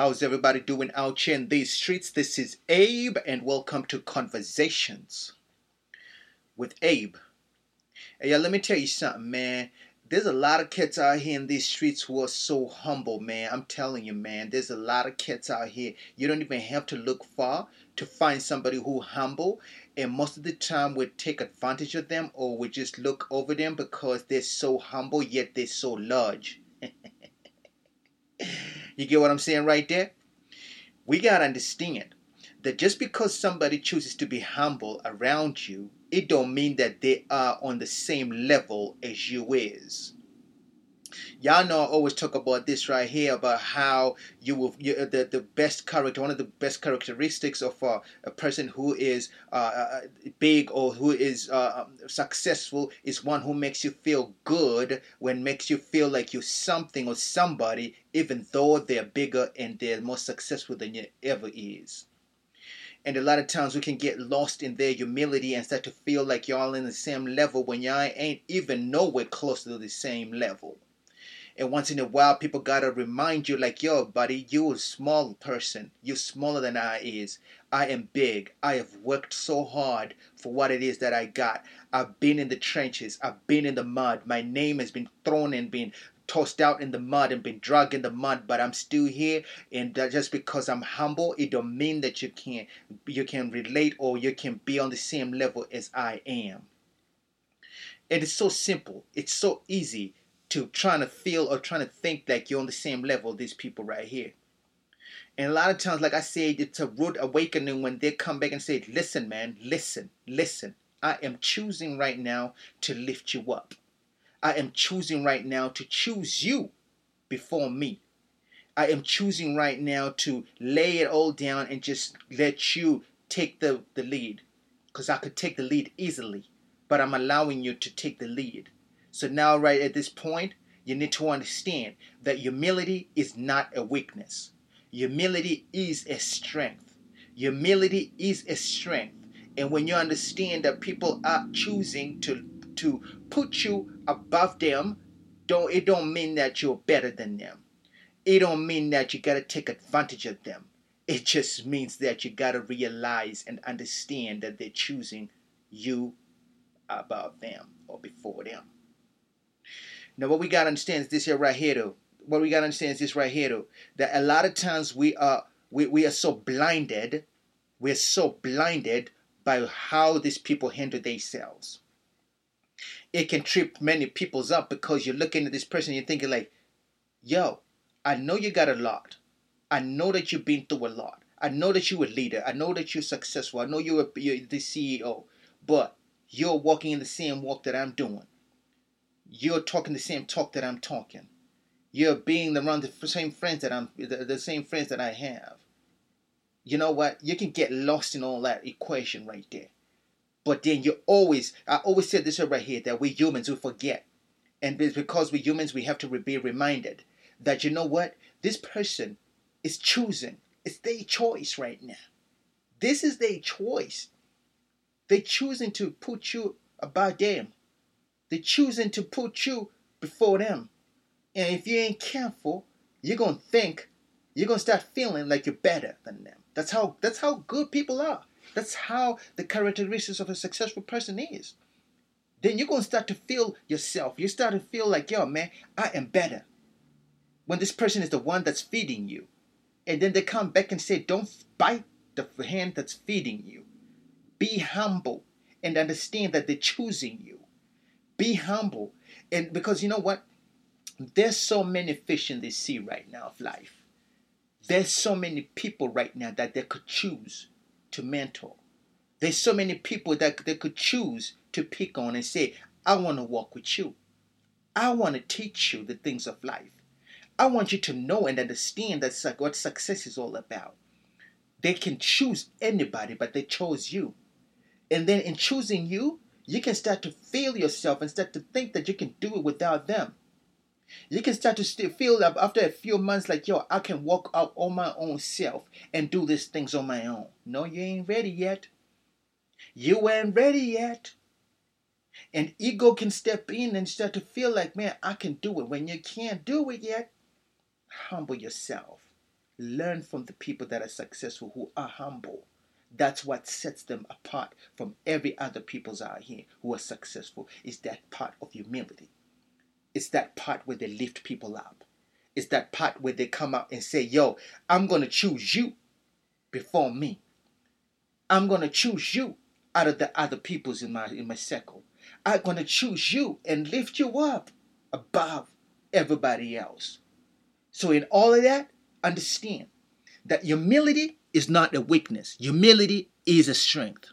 How's everybody doing out here in these streets? This is Abe, and welcome to Conversations with Abe. Hey, yeah, let me tell you something, man. There's a lot of kids out here in these streets who are so humble, man. I'm telling you, man. There's a lot of kids out here. You don't even have to look far to find somebody who humble. And most of the time, we take advantage of them, or we just look over them because they're so humble, yet they're so large. You get what I'm saying right there? We got to understand that just because somebody chooses to be humble around you, it don't mean that they are on the same level as you is. Y'all know I always talk about this right here about how you will you, uh, the the best character, one of the best characteristics of uh, a person who is uh, uh big or who is uh, um, successful is one who makes you feel good when makes you feel like you're something or somebody, even though they're bigger and they're more successful than you ever is. And a lot of times we can get lost in their humility and start to feel like y'all in the same level when y'all ain't even nowhere close to the same level. And once in a while, people gotta remind you, like, yo, buddy, you a small person. You're smaller than I is. I am big. I have worked so hard for what it is that I got. I've been in the trenches. I've been in the mud. My name has been thrown and been tossed out in the mud and been dragged in the mud, but I'm still here. And just because I'm humble, it don't mean that you can't you can relate or you can be on the same level as I am. And it's so simple. It's so easy to trying to feel or trying to think like you're on the same level these people right here. And a lot of times, like I said, it's a rude awakening when they come back and say, Listen, man, listen, listen. I am choosing right now to lift you up. I am choosing right now to choose you before me. I am choosing right now to lay it all down and just let you take the, the lead. Because I could take the lead easily, but I'm allowing you to take the lead. So now, right at this point, you need to understand that humility is not a weakness. Humility is a strength. Humility is a strength. And when you understand that people are choosing to to put you above them, don't it don't mean that you're better than them. It don't mean that you gotta take advantage of them. It just means that you gotta realize and understand that they're choosing you above them or before them. Now, what we got to understand is this here right here, though. What we got to understand is this right here, though. That a lot of times we are we, we are so blinded, we're so blinded by how these people handle themselves. It can trip many people's up because you're looking at this person, you're thinking like, yo, I know you got a lot. I know that you've been through a lot. I know that you're a leader. I know that you're successful. I know you're, a, you're the CEO. But you're walking in the same walk that I'm doing. You're talking the same talk that I'm talking. You're being around the same friends that I'm the, the same friends that I have. You know what? You can get lost in all that equation right there. But then you always, I always said this right here that we humans we forget, and because we humans we have to be reminded that you know what this person is choosing. It's their choice right now. This is their choice. They're choosing to put you above them. They're choosing to put you before them. And if you ain't careful, you're gonna think, you're gonna start feeling like you're better than them. That's how that's how good people are. That's how the characteristics of a successful person is. Then you're gonna start to feel yourself. You start to feel like, yo, man, I am better. When this person is the one that's feeding you. And then they come back and say, Don't bite the hand that's feeding you. Be humble and understand that they're choosing you. Be humble. And because you know what? There's so many fish in the sea right now of life. There's so many people right now that they could choose to mentor. There's so many people that they could choose to pick on and say, I want to walk with you. I want to teach you the things of life. I want you to know and understand that's what success is all about. They can choose anybody, but they chose you. And then in choosing you, you can start to feel yourself and start to think that you can do it without them. You can start to feel after a few months, like, yo, I can walk out on my own self and do these things on my own. No, you ain't ready yet. You ain't ready yet. And ego can step in and start to feel like, man, I can do it. When you can't do it yet, humble yourself. Learn from the people that are successful who are humble. That's what sets them apart from every other peoples out here who are successful. Is that part of humility. It's that part where they lift people up. It's that part where they come out and say, yo, I'm to choose you before me. I'm to choose you out of the other peoples in my, in my circle. I'm to choose you and lift you up above everybody else. So, in all of that, understand that humility is not a weakness, humility is a strength.